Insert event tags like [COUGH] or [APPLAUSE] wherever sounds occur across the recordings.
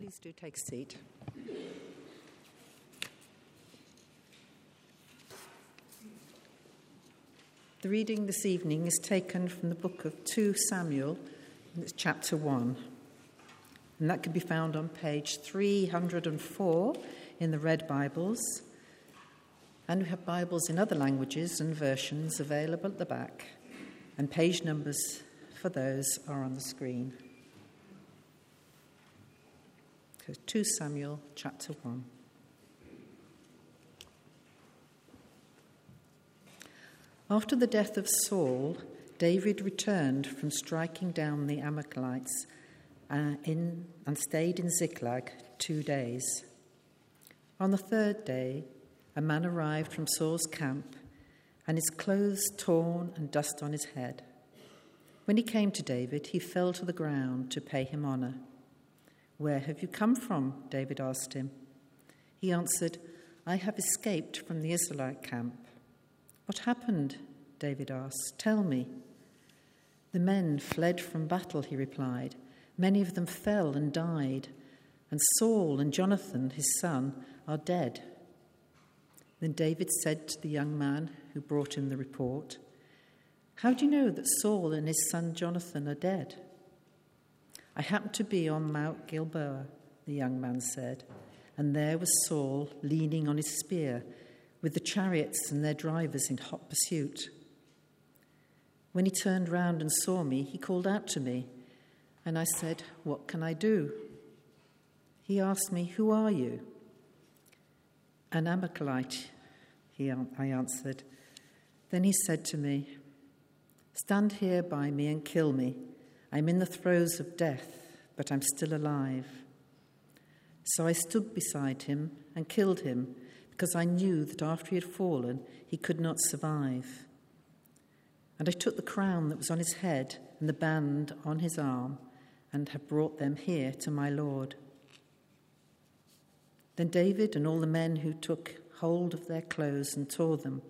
Please do take a seat. The reading this evening is taken from the book of 2 Samuel, and it's chapter 1. And that can be found on page 304 in the Red Bibles. And we have Bibles in other languages and versions available at the back, and page numbers for those are on the screen. 2 Samuel chapter 1. After the death of Saul, David returned from striking down the Amalekites uh, in, and stayed in Ziklag two days. On the third day, a man arrived from Saul's camp, and his clothes torn and dust on his head. When he came to David, he fell to the ground to pay him honor. Where have you come from? David asked him. He answered, I have escaped from the Israelite camp. What happened? David asked. Tell me. The men fled from battle, he replied. Many of them fell and died, and Saul and Jonathan, his son, are dead. Then David said to the young man who brought him the report, How do you know that Saul and his son Jonathan are dead? I happened to be on Mount Gilboa, the young man said, and there was Saul leaning on his spear, with the chariots and their drivers in hot pursuit. When he turned round and saw me, he called out to me, and I said, What can I do? He asked me, Who are you? An Amalekite, he, I answered. Then he said to me, Stand here by me and kill me I'm in the throes of death, but I'm still alive. So I stood beside him and killed him, because I knew that after he had fallen, he could not survive. And I took the crown that was on his head and the band on his arm, and have brought them here to my Lord. Then David and all the men who took hold of their clothes and tore them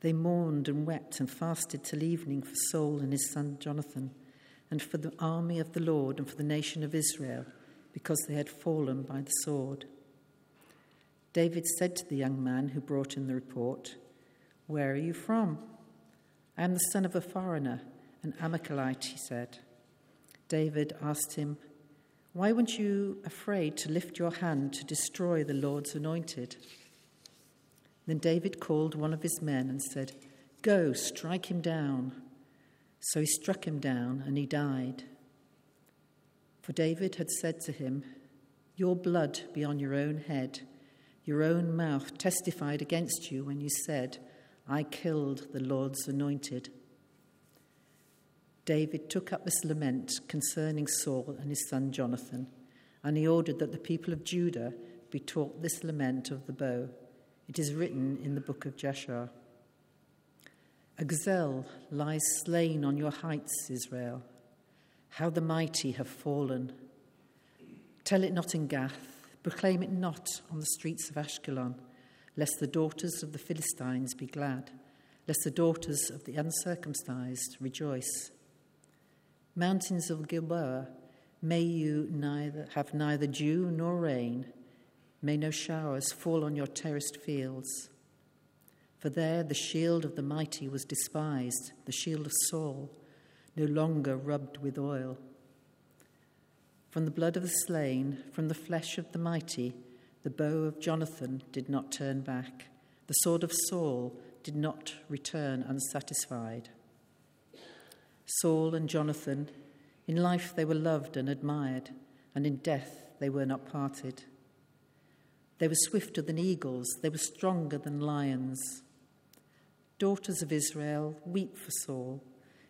they mourned and wept and fasted till evening for Saul and his son Jonathan, and for the army of the Lord and for the nation of Israel, because they had fallen by the sword. David said to the young man who brought in the report, Where are you from? I am the son of a foreigner, an Amalekite, he said. David asked him, Why weren't you afraid to lift your hand to destroy the Lord's anointed? Then David called one of his men and said, Go, strike him down. So he struck him down, and he died. For David had said to him, Your blood be on your own head. Your own mouth testified against you when you said, I killed the Lord's anointed. David took up this lament concerning Saul and his son Jonathan, and he ordered that the people of Judah be taught this lament of the bow. It is written in the book of Jasher. A gazelle lies slain on your heights, Israel. How the mighty have fallen. Tell it not in Gath, proclaim it not on the streets of Ashkelon, lest the daughters of the Philistines be glad, lest the daughters of the uncircumcised rejoice. Mountains of Gilboa, may you neither have neither dew nor rain May no showers fall on your terraced fields. For there the shield of the mighty was despised, the shield of Saul, no longer rubbed with oil. From the blood of the slain, from the flesh of the mighty, the bow of Jonathan did not turn back, the sword of Saul did not return unsatisfied. Saul and Jonathan, in life they were loved and admired, and in death they were not parted. They were swifter than eagles, they were stronger than lions. Daughters of Israel, weep for Saul,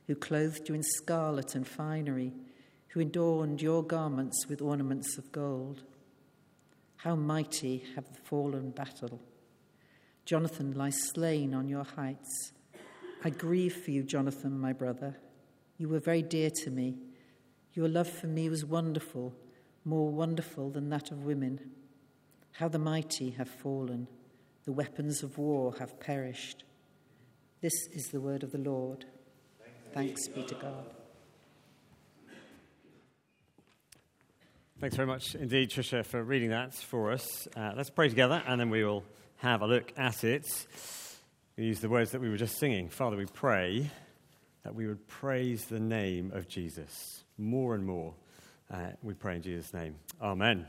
who clothed you in scarlet and finery, who adorned your garments with ornaments of gold. How mighty have the fallen battle! Jonathan lies slain on your heights. I grieve for you, Jonathan, my brother. You were very dear to me. Your love for me was wonderful, more wonderful than that of women. How the mighty have fallen, the weapons of war have perished. This is the word of the Lord. Thanks be to God. Thanks very much indeed, Tricia, for reading that for us. Uh, let's pray together and then we will have a look at it. We use the words that we were just singing. Father, we pray that we would praise the name of Jesus more and more. Uh, we pray in Jesus' name. Amen.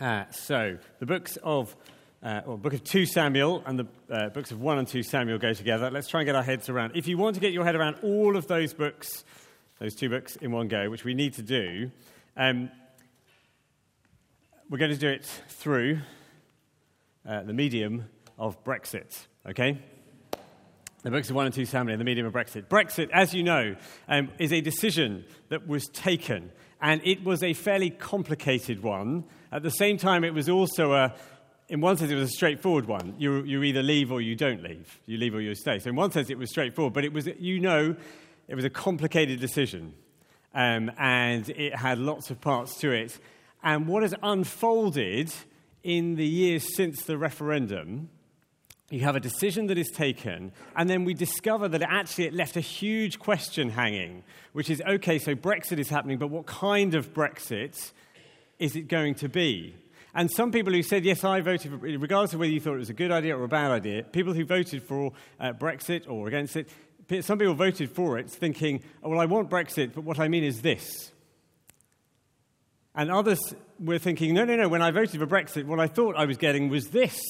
Uh, so, the books of, uh, or book of 2 Samuel and the uh, books of 1 and 2 Samuel go together. Let's try and get our heads around. If you want to get your head around all of those books, those two books in one go, which we need to do, um, we're going to do it through uh, the medium of Brexit, okay? The books of 1 and 2 Samuel in the medium of Brexit. Brexit, as you know, um, is a decision that was taken, and it was a fairly complicated one. At the same time, it was also a, in one sense, it was a straightforward one. You, you either leave or you don't leave. You leave or you stay. So, in one sense, it was straightforward, but it was, you know, it was a complicated decision. Um, and it had lots of parts to it. And what has unfolded in the years since the referendum, you have a decision that is taken, and then we discover that actually it left a huge question hanging, which is okay, so Brexit is happening, but what kind of Brexit is it going to be? And some people who said, yes, I voted for, regardless of whether you thought it was a good idea or a bad idea, people who voted for uh, Brexit or against it, some people voted for it thinking, oh, well, I want Brexit, but what I mean is this. And others were thinking, no, no, no, when I voted for Brexit, what I thought I was getting was this.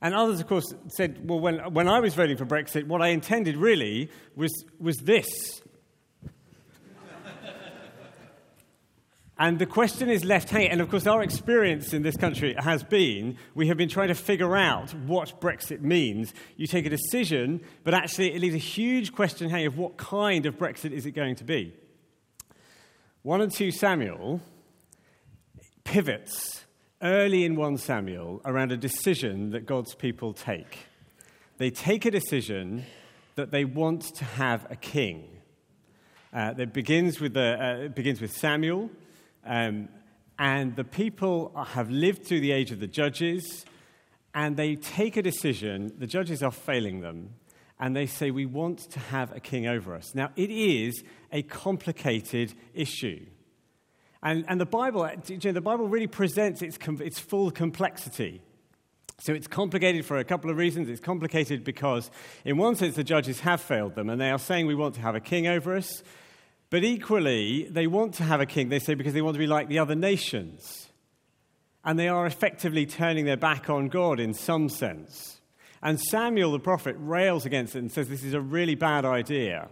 And others, of course, said, well, when, when I was voting for Brexit, what I intended really was, was this. and the question is left hanging. And of course, our experience in this country has been we have been trying to figure out what Brexit means. You take a decision, but actually, it leaves a huge question hanging of what kind of Brexit is it going to be. 1 and 2 Samuel pivots early in 1 Samuel around a decision that God's people take. They take a decision that they want to have a king. Uh, it begins with, the, uh, it begins with Samuel, um, and the people have lived through the age of the judges, and they take a decision. The judges are failing them, and they say, We want to have a king over us. Now, it is a complicated issue. And, and the, Bible, uh, you know, the Bible really presents its, its full complexity. So it's complicated for a couple of reasons. It's complicated because, in one sense, the judges have failed them, and they are saying we want to have a king over us. But equally, they want to have a king, they say, because they want to be like the other nations. And they are effectively turning their back on God in some sense. And Samuel the prophet rails against it and says this is a really bad idea.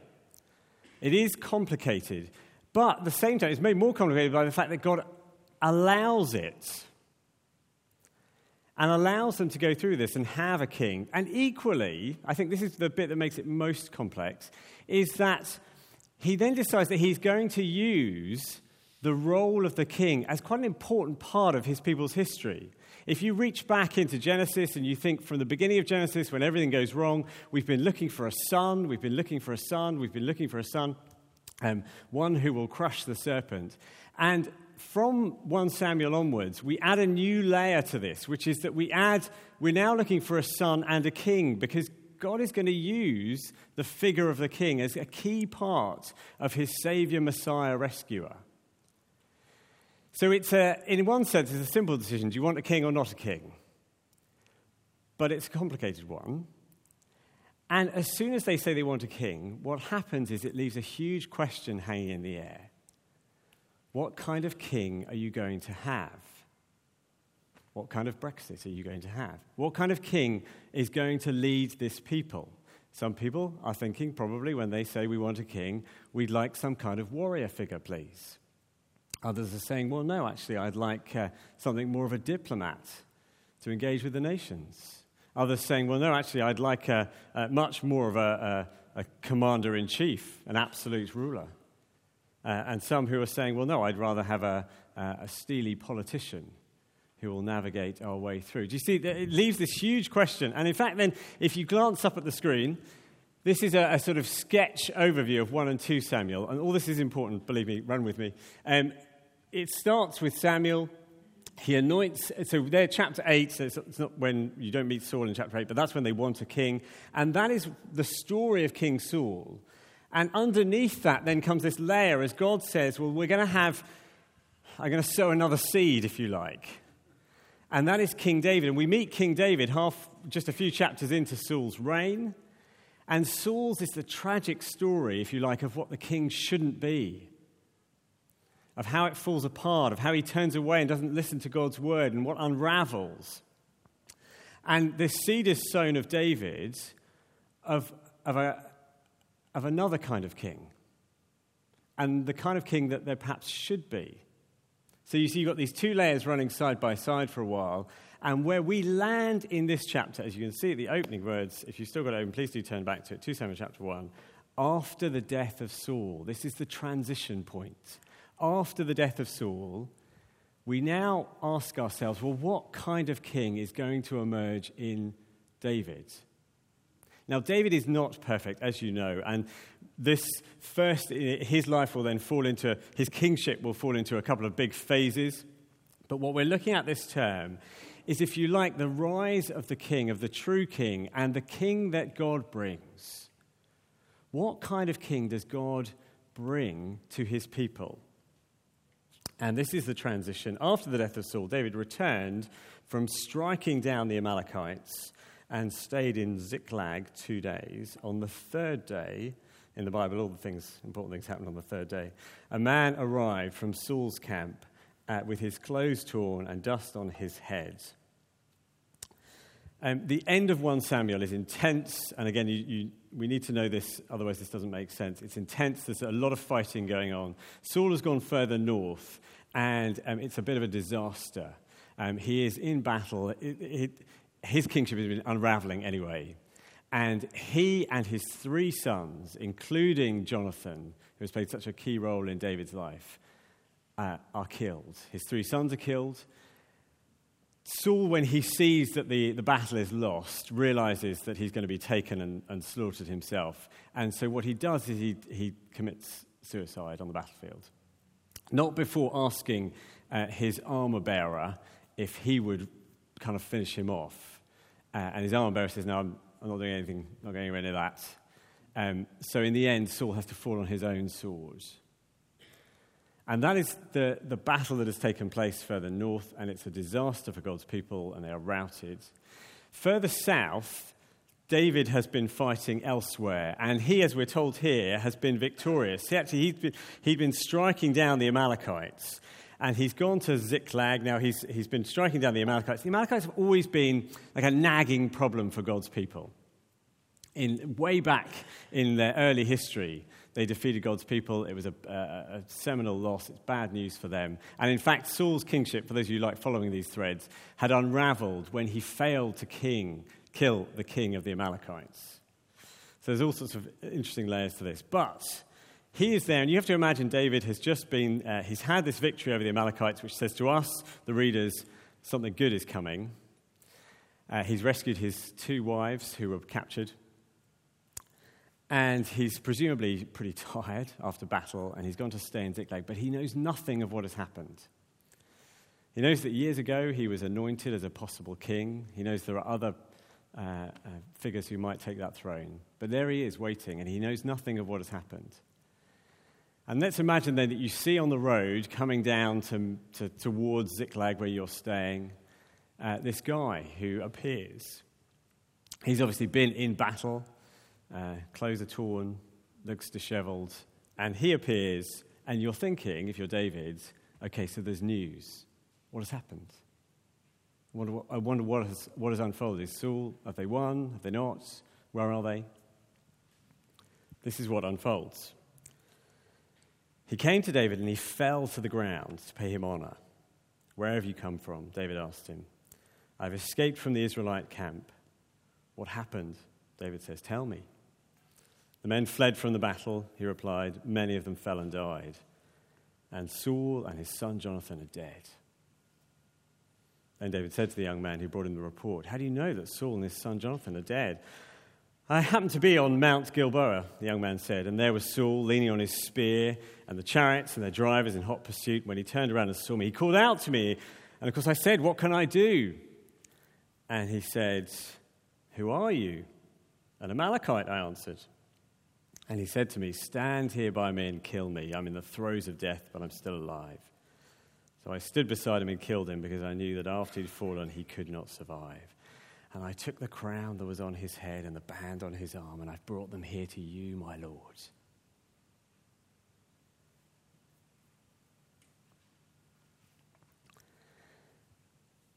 It is complicated, but at the same time, it's made more complicated by the fact that God allows it and allows them to go through this and have a king. And equally, I think this is the bit that makes it most complex, is that he then decides that he's going to use the role of the king as quite an important part of his people's history. If you reach back into Genesis and you think from the beginning of Genesis, when everything goes wrong, we've been looking for a son, we've been looking for a son, we've been looking for a son, um, one who will crush the serpent. And from 1 Samuel onwards, we add a new layer to this, which is that we add, we're now looking for a son and a king because God is going to use the figure of the king as a key part of his Savior, Messiah, rescuer. So it's a, in one sense, it's a simple decision. Do you want a king or not a king? But it's a complicated one. And as soon as they say they want a king, what happens is it leaves a huge question hanging in the air. What kind of king are you going to have? What kind of Brexit are you going to have? What kind of king is going to lead this people? Some people are thinking, probably, when they say we want a king, we'd like some kind of warrior figure, please. Others are saying, well, no, actually, I'd like uh, something more of a diplomat to engage with the nations. Others saying, well, no, actually, I'd like a, a much more of a, a, a commander in chief, an absolute ruler. Uh, and some who are saying, well, no, I'd rather have a, a steely politician who will navigate our way through. Do you see? It leaves this huge question. And in fact, then, if you glance up at the screen, this is a, a, sort of sketch overview of 1 and 2 Samuel. And all this is important, believe me, run with me. Um, it starts with Samuel. He anoints, so they're chapter 8, so it's not when you don't meet Saul in chapter 8, but that's when they want a king. And that is the story of King Saul. And underneath that then comes this layer as God says, well, we're going to have I'm going to sow another seed, if you like. And that is King David. And we meet King David half, just a few chapters into Saul's reign. And Saul's is the tragic story, if you like, of what the king shouldn't be, of how it falls apart, of how he turns away and doesn't listen to God's word, and what unravels. And this seed is sown of David, of, of, a, of another kind of king, and the kind of king that there perhaps should be. So you see, you've got these two layers running side by side for a while. And where we land in this chapter, as you can see at the opening words, if you've still got it open, please do turn back to it, 2 Samuel chapter 1. After the death of Saul, this is the transition point. After the death of Saul, we now ask ourselves, well, what kind of king is going to emerge in David? Now, David is not perfect, as you know, and this first, his life will then fall into, his kingship will fall into a couple of big phases. But what we're looking at this term is, if you like, the rise of the king, of the true king, and the king that God brings. What kind of king does God bring to his people? And this is the transition. After the death of Saul, David returned from striking down the Amalekites and stayed in Ziklag two days. On the third day, in the Bible, all the things, important things happen on the third day. A man arrived from Saul's camp uh, with his clothes torn and dust on his head. Um, the end of 1 Samuel is intense, and again, you, you, we need to know this, otherwise, this doesn't make sense. It's intense, there's a lot of fighting going on. Saul has gone further north, and um, it's a bit of a disaster. Um, he is in battle. It, it, his kingship has been unraveling anyway. And he and his three sons, including Jonathan, who has played such a key role in David's life, uh, are killed. His three sons are killed. Saul, when he sees that the, the battle is lost, realizes that he's going to be taken and, and slaughtered himself. And so what he does is he, he commits suicide on the battlefield. Not before asking uh, his armor bearer if he would kind of finish him off. Uh, and his armor bearer says, No, I'm, I'm not doing anything, not going anywhere near that. Um, so in the end, Saul has to fall on his own sword. And that is the, the battle that has taken place further north, and it's a disaster for God's people, and they are routed. Further south, David has been fighting elsewhere, and he, as we're told here, has been victorious. He actually, he's been, he'd been striking down the Amalekites, and he's gone to Ziklag. Now, he's, he's been striking down the Amalekites. The Amalekites have always been like a nagging problem for God's people. In, way back in their early history, they defeated God's people. It was a, a, a, seminal loss. It's bad news for them. And in fact, Saul's kingship, for those of you like following these threads, had unraveled when he failed to king, kill the king of the Amalekites. So there's all sorts of interesting layers to this. But he is there, and you have to imagine David has just been, uh, he's had this victory over the Amalekites, which says to us, the readers, something good is coming. Uh, he's rescued his two wives who were captured. And he's presumably pretty tired after battle, and he's gone to stay in Ziklag, but he knows nothing of what has happened. He knows that years ago he was anointed as a possible king. He knows there are other uh, uh, figures who might take that throne. But there he is waiting, and he knows nothing of what has happened. And let's imagine then that you see on the road coming down to, to, towards Ziklag where you're staying uh, this guy who appears. He's obviously been in battle, uh, clothes are torn, looks disheveled, and he appears, and you're thinking, if you're David, okay, so there's news. What has happened? I wonder, I wonder what, has, what has unfolded. Is Saul, have they won? Have they not? Where are they? This is what unfolds. He came to David and he fell to the ground to pay him honor. Where have you come from? David asked him. I've escaped from the Israelite camp. What happened? David says, Tell me. The men fled from the battle, he replied. Many of them fell and died. And Saul and his son Jonathan are dead. Then David said to the young man who brought him the report, How do you know that Saul and his son Jonathan are dead? I happened to be on Mount Gilboa, the young man said, and there was Saul leaning on his spear and the chariots and their drivers in hot pursuit. When he turned around and saw me, he called out to me. And of course, I said, What can I do? And he said, Who are you? An Amalekite, I answered. And he said to me, Stand here by me and kill me. I'm in the throes of death, but I'm still alive. So I stood beside him and killed him because I knew that after he'd fallen, he could not survive. And I took the crown that was on his head and the band on his arm, and I've brought them here to you, my Lord.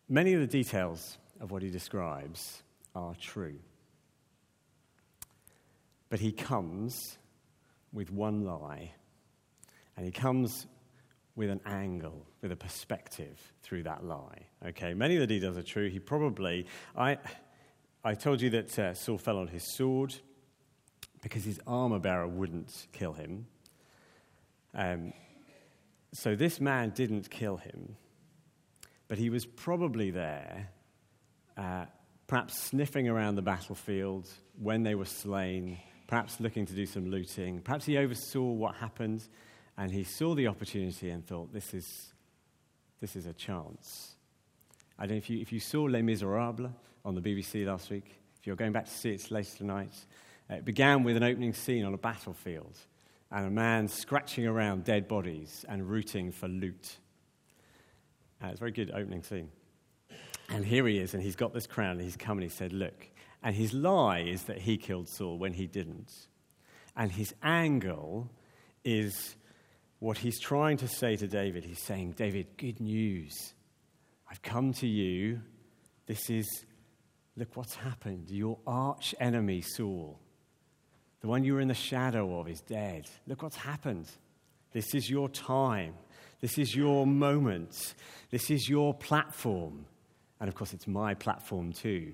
Many of the details of what he describes are true. But he comes with one lie, and he comes with an angle, with a perspective through that lie. Okay, many of the details are true. He probably, I, I told you that uh, Saul fell on his sword because his armor bearer wouldn't kill him. Um, so this man didn't kill him, but he was probably there, uh, perhaps sniffing around the battlefield when they were slain, perhaps looking to do some looting. Perhaps he oversaw what happened and he saw the opportunity and thought, this is, this is a chance. I don't know if you, if you saw Les Miserables on the BBC last week, if you're going back to see it later tonight, it began with an opening scene on a battlefield and a man scratching around dead bodies and rooting for loot. Uh, it's a very good opening scene. And here he is, and he's got this crown, and he's come and he said, Look. And his lie is that he killed Saul when he didn't. And his angle is what he's trying to say to David. He's saying, David, good news. I've come to you. This is, look what's happened. Your arch enemy, Saul, the one you were in the shadow of, is dead. Look what's happened. This is your time. This is your moment. This is your platform. And of course, it's my platform too,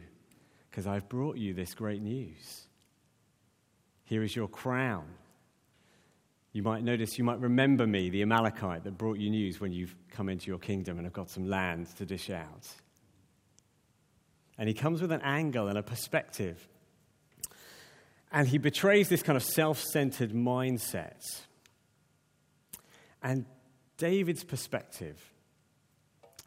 because I've brought you this great news. Here is your crown. You might notice, you might remember me, the Amalekite that brought you news when you've come into your kingdom and have got some land to dish out. And he comes with an angle and a perspective. And he betrays this kind of self centered mindset. And David's perspective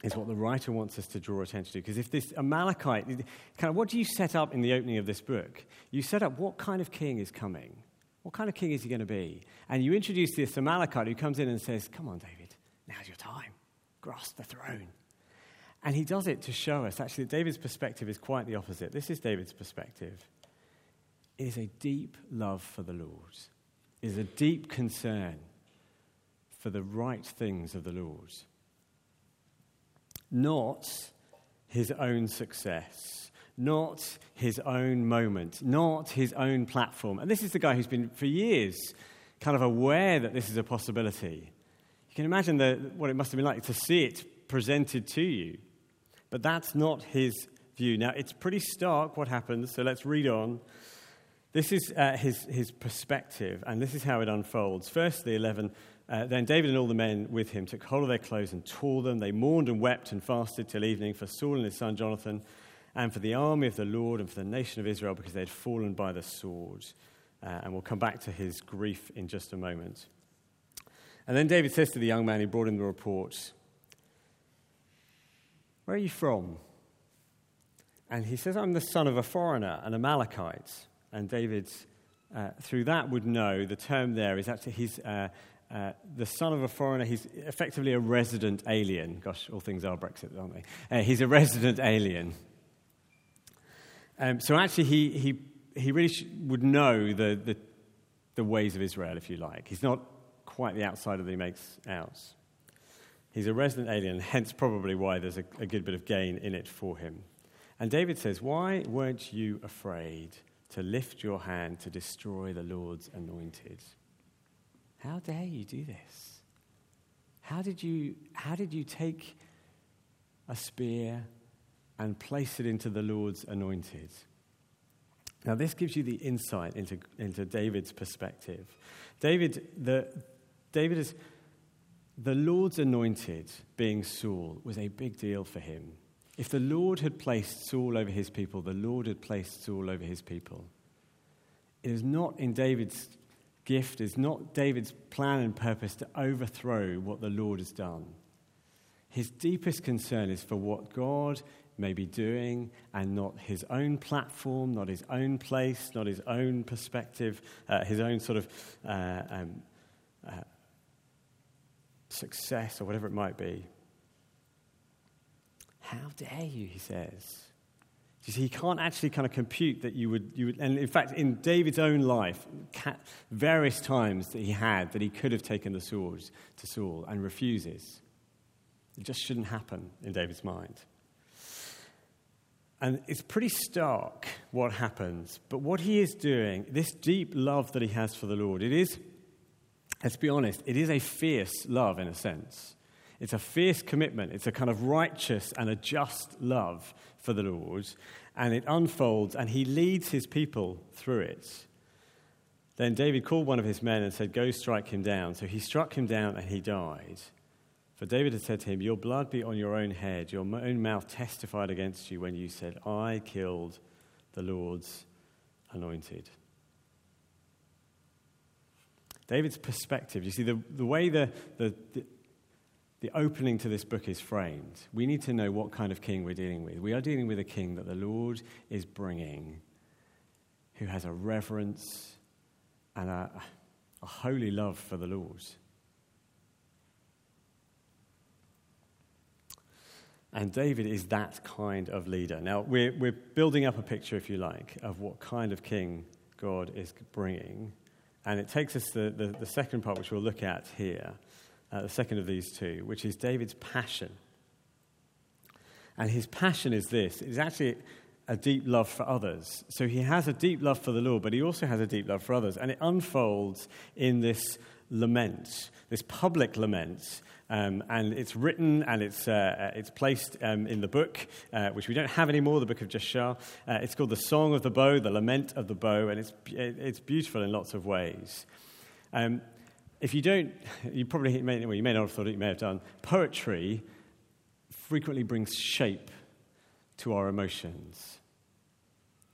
is what the writer wants us to draw attention to. Because if this Amalekite, kind of what do you set up in the opening of this book? You set up what kind of king is coming. What kind of king is he going to be? And you introduce this Amalekite who comes in and says, Come on, David, now's your time. Grasp the throne. And he does it to show us actually that David's perspective is quite the opposite. This is David's perspective. It is a deep love for the Lord, it is a deep concern for the right things of the Lord, not his own success not his own moment, not his own platform. And this is the guy who's been, for years, kind of aware that this is a possibility. You can imagine the, what it must have been like to see it presented to you. But that's not his view. Now, it's pretty stark what happens, so let's read on. This is uh, his, his perspective, and this is how it unfolds. Firstly, 11. Uh, then David and all the men with him took hold of their clothes and tore them. They mourned and wept and fasted till evening for Saul and his son Jonathan and for the army of the Lord and for the nation of Israel because they had fallen by the sword. Uh, and we'll come back to his grief in just a moment. And then David says to the young man who brought him the report, Where are you from? And he says, I'm the son of a foreigner, an Amalekite. And David, uh, through that, would know the term there is actually he's uh, uh, the son of a foreigner. He's effectively a resident alien. Gosh, all things are Brexit, aren't they? Uh, he's a resident alien. Um, so actually, he, he, he really sh- would know the, the, the ways of Israel, if you like. He's not quite the outsider that he makes out. He's a resident alien, hence probably why there's a, a good bit of gain in it for him. And David says, Why weren't you afraid to lift your hand to destroy the Lord's anointed? How dare you do this? How did you, how did you take a spear and place it into the Lord's anointed. Now, this gives you the insight into, into David's perspective. David, the, David is the Lord's anointed, being Saul, was a big deal for him. If the Lord had placed Saul over his people, the Lord had placed Saul over his people. It is not in David's gift, is not David's plan and purpose to overthrow what the Lord has done. His deepest concern is for what God may be doing and not his own platform, not his own place, not his own perspective, uh, his own sort of uh, um, uh, success or whatever it might be. How dare you, he says. You see, he can't actually kind of compute that you would, you would, and in fact, in David's own life, various times that he had that he could have taken the sword to Saul and refuses. It just shouldn't happen in David's mind. And it's pretty stark what happens. But what he is doing, this deep love that he has for the Lord, it is, let's be honest, it is a fierce love in a sense. It's a fierce commitment. It's a kind of righteous and a just love for the Lord. And it unfolds, and he leads his people through it. Then David called one of his men and said, Go strike him down. So he struck him down, and he died. For David had said to him, Your blood be on your own head. Your own mouth testified against you when you said, I killed the Lord's anointed. David's perspective, you see, the, the way the, the, the, the opening to this book is framed, we need to know what kind of king we're dealing with. We are dealing with a king that the Lord is bringing who has a reverence and a, a holy love for the Lord. And David is that kind of leader. Now, we're, we're building up a picture, if you like, of what kind of king God is bringing. And it takes us to the, the, the second part, which we'll look at here, uh, the second of these two, which is David's passion. And his passion is this it's actually a deep love for others. So he has a deep love for the Lord, but he also has a deep love for others. And it unfolds in this lament, this public lament um, and it's written and it's, uh, it's placed um, in the book, uh, which we don't have anymore, the book of Jashar. Uh, it's called The Song of the Bow, The Lament of the Bow, and it's, it's beautiful in lots of ways. Um, if you don't, you probably may, well, you may not have thought it, you may have done. Poetry frequently brings shape to our emotions.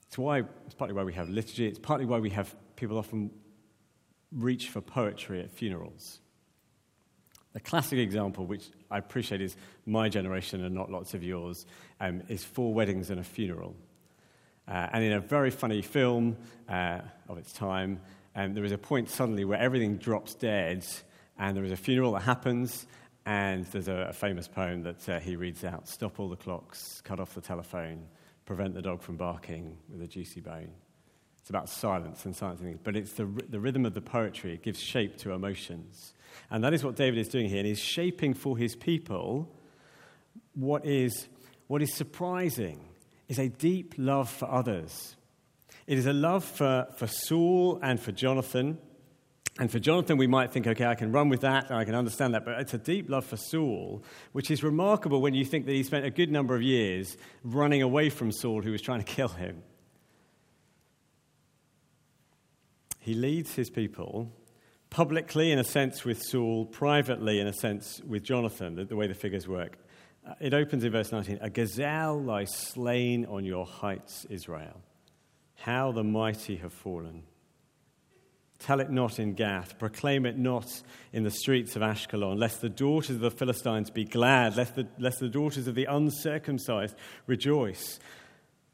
It's, why, it's partly why we have liturgy, it's partly why we have people often reach for poetry at funerals. The classic example, which I appreciate is my generation and not lots of yours, um, is Four Weddings and a Funeral. Uh, and in a very funny film uh, of its time, um, there is a point suddenly where everything drops dead, and there is a funeral that happens, and there's a, a famous poem that uh, he reads out Stop all the clocks, cut off the telephone, prevent the dog from barking with a juicy bone. It's about silence and silence, but it's the, the rhythm of the poetry. It gives shape to emotions. And that is what David is doing here. And he's shaping for his people what is, what is surprising is a deep love for others. It is a love for, for Saul and for Jonathan. And for Jonathan, we might think, okay, I can run with that and I can understand that, but it's a deep love for Saul, which is remarkable when you think that he spent a good number of years running away from Saul, who was trying to kill him. He leads his people publicly, in a sense, with Saul, privately, in a sense, with Jonathan, the, the way the figures work. Uh, it opens in verse 19 A gazelle lies slain on your heights, Israel. How the mighty have fallen. Tell it not in Gath, proclaim it not in the streets of Ashkelon, lest the daughters of the Philistines be glad, lest the, lest the daughters of the uncircumcised rejoice.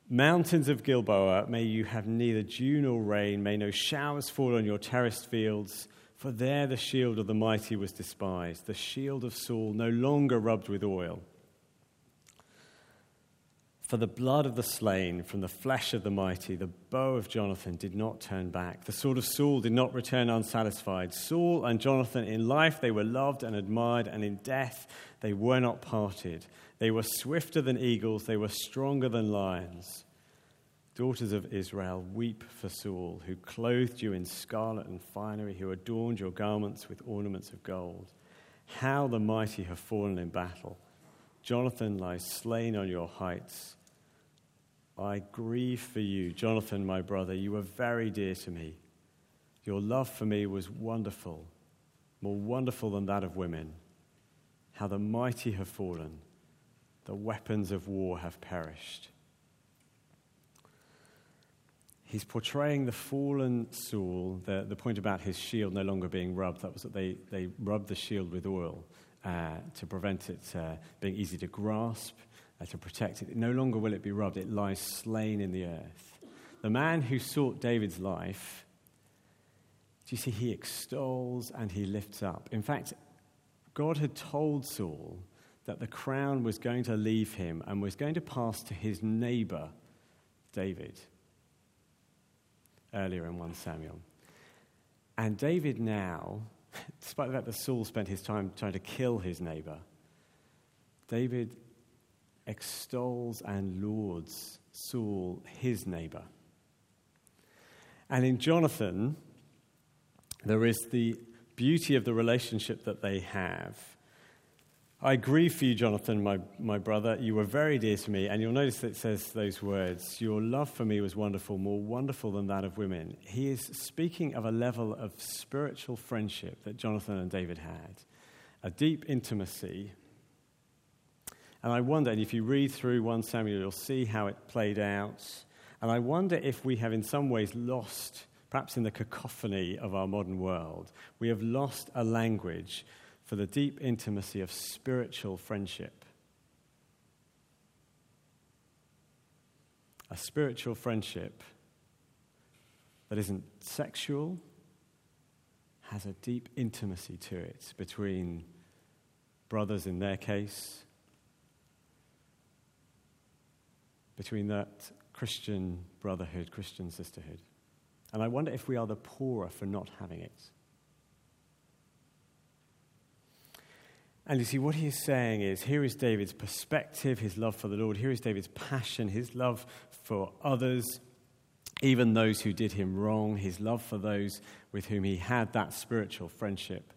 Mountains of Gilboa, may you have neither dew nor rain, may no showers fall on your terraced fields. For there the shield of the mighty was despised, the shield of Saul no longer rubbed with oil. For the blood of the slain from the flesh of the mighty, the bow of Jonathan did not turn back. The sword of Saul did not return unsatisfied. Saul and Jonathan, in life they were loved and admired, and in death they were not parted. They were swifter than eagles, they were stronger than lions. Daughters of Israel, weep for Saul, who clothed you in scarlet and finery, who adorned your garments with ornaments of gold. How the mighty have fallen in battle. Jonathan lies slain on your heights. I grieve for you, Jonathan, my brother. You were very dear to me. Your love for me was wonderful, more wonderful than that of women. How the mighty have fallen, the weapons of war have perished he's portraying the fallen Saul, the, the point about his shield no longer being rubbed. That was that they, they rubbed the shield with oil uh, to prevent it uh, being easy to grasp, uh, to protect it. No longer will it be rubbed, it lies slain in the earth. The man who sought David's life, do you see, he extols and he lifts up. In fact, God had told Saul that the crown was going to leave him and was going to pass to his neighbor, David, earlier in 1 Samuel. And David now, [LAUGHS] despite the fact that Saul spent his time trying to kill his neighbor, David extols and lauds Saul, his neighbor. And in Jonathan, there is the beauty of the relationship that they have. I grieve for you, Jonathan, my, my brother. You were very dear to me. And you'll notice that it says those words Your love for me was wonderful, more wonderful than that of women. He is speaking of a level of spiritual friendship that Jonathan and David had, a deep intimacy. And I wonder, and if you read through 1 Samuel, you'll see how it played out. And I wonder if we have in some ways lost, perhaps in the cacophony of our modern world, we have lost a language for the deep intimacy of spiritual friendship. A spiritual friendship that isn't sexual, has a deep intimacy to it between brothers in their case, between that Christian brotherhood, Christian sisterhood. And I wonder if we are the poorer for not having it. And you see, what he is saying is here is David's perspective, his love for the Lord. Here is David's passion, his love for others, even those who did him wrong, his love for those with whom he had that spiritual friendship.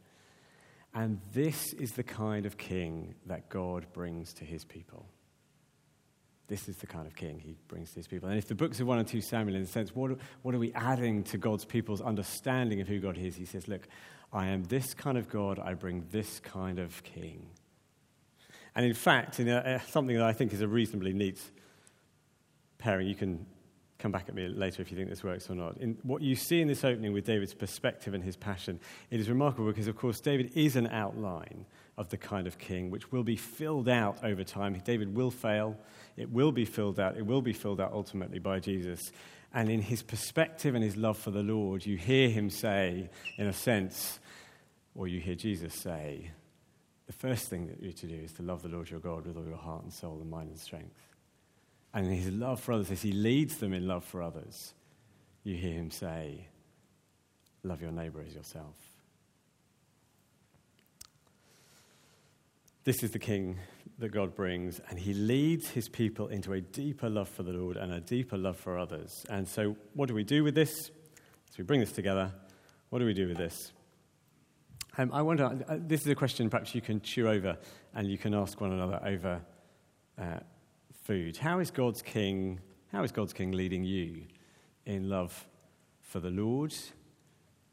And this is the kind of king that God brings to his people. This is the kind of king he brings to his people. And if the books of 1 and 2 Samuel, in a sense, what, what are we adding to God's people's understanding of who God is? He says, Look, I am this kind of God, I bring this kind of king. And in fact, in a, something that I think is a reasonably neat pairing, you can come back at me later if you think this works or not. In what you see in this opening with David's perspective and his passion, it is remarkable because, of course, David is an outline of the kind of king which will be filled out over time. David will fail, it will be filled out, it will be filled out ultimately by Jesus. And in his perspective and his love for the Lord, you hear him say, in a sense, or you hear Jesus say, the first thing that you're to do is to love the Lord your God with all your heart and soul and mind and strength. And in his love for others, as he leads them in love for others, you hear him say, Love your neighbor as yourself. This is the king that God brings, and he leads his people into a deeper love for the Lord and a deeper love for others. And so, what do we do with this? As we bring this together, what do we do with this? Um, I wonder, uh, this is a question perhaps you can chew over and you can ask one another over uh, food. How is God's King, how is God's King leading you in love for the Lord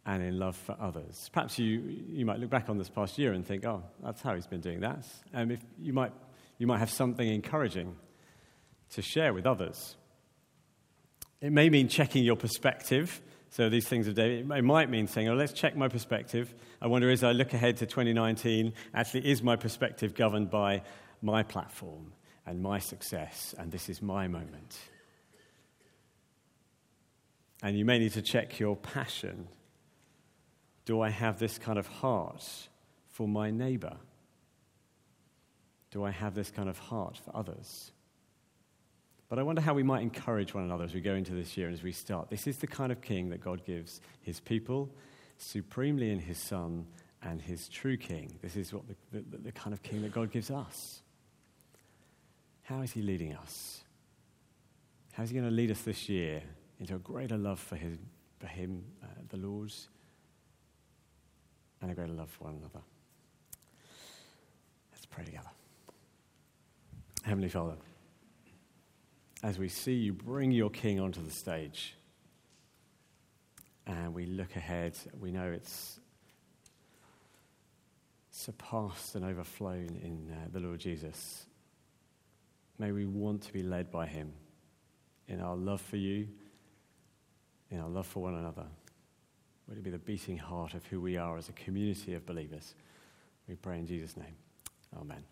and in love for others. Perhaps you, you might look back on this past year and think, oh, that's how he's been doing that. Um, if you, might, you might have something encouraging to share with others. It may mean checking your perspective. So these things of David, it might mean saying, oh, let's check my perspective. I wonder as I look ahead to 2019, actually, is my perspective governed by my platform and my success, and this is my moment? And you may need to check your passion do I have this kind of heart for my neighbor? Do I have this kind of heart for others? But I wonder how we might encourage one another as we go into this year and as we start. This is the kind of king that God gives his people, supremely in his Son and his true king. This is what the, the, the kind of king that God gives us. How is he leading us? How is he going to lead us this year into a greater love for, his, for him, uh, the Lord's? And a greater love for one another. Let's pray together. Heavenly Father, as we see you bring your King onto the stage, and we look ahead, we know it's surpassed and overflown in uh, the Lord Jesus. May we want to be led by him in our love for you, in our love for one another. Would it be the beating heart of who we are as a community of believers? We pray in Jesus' name. Amen.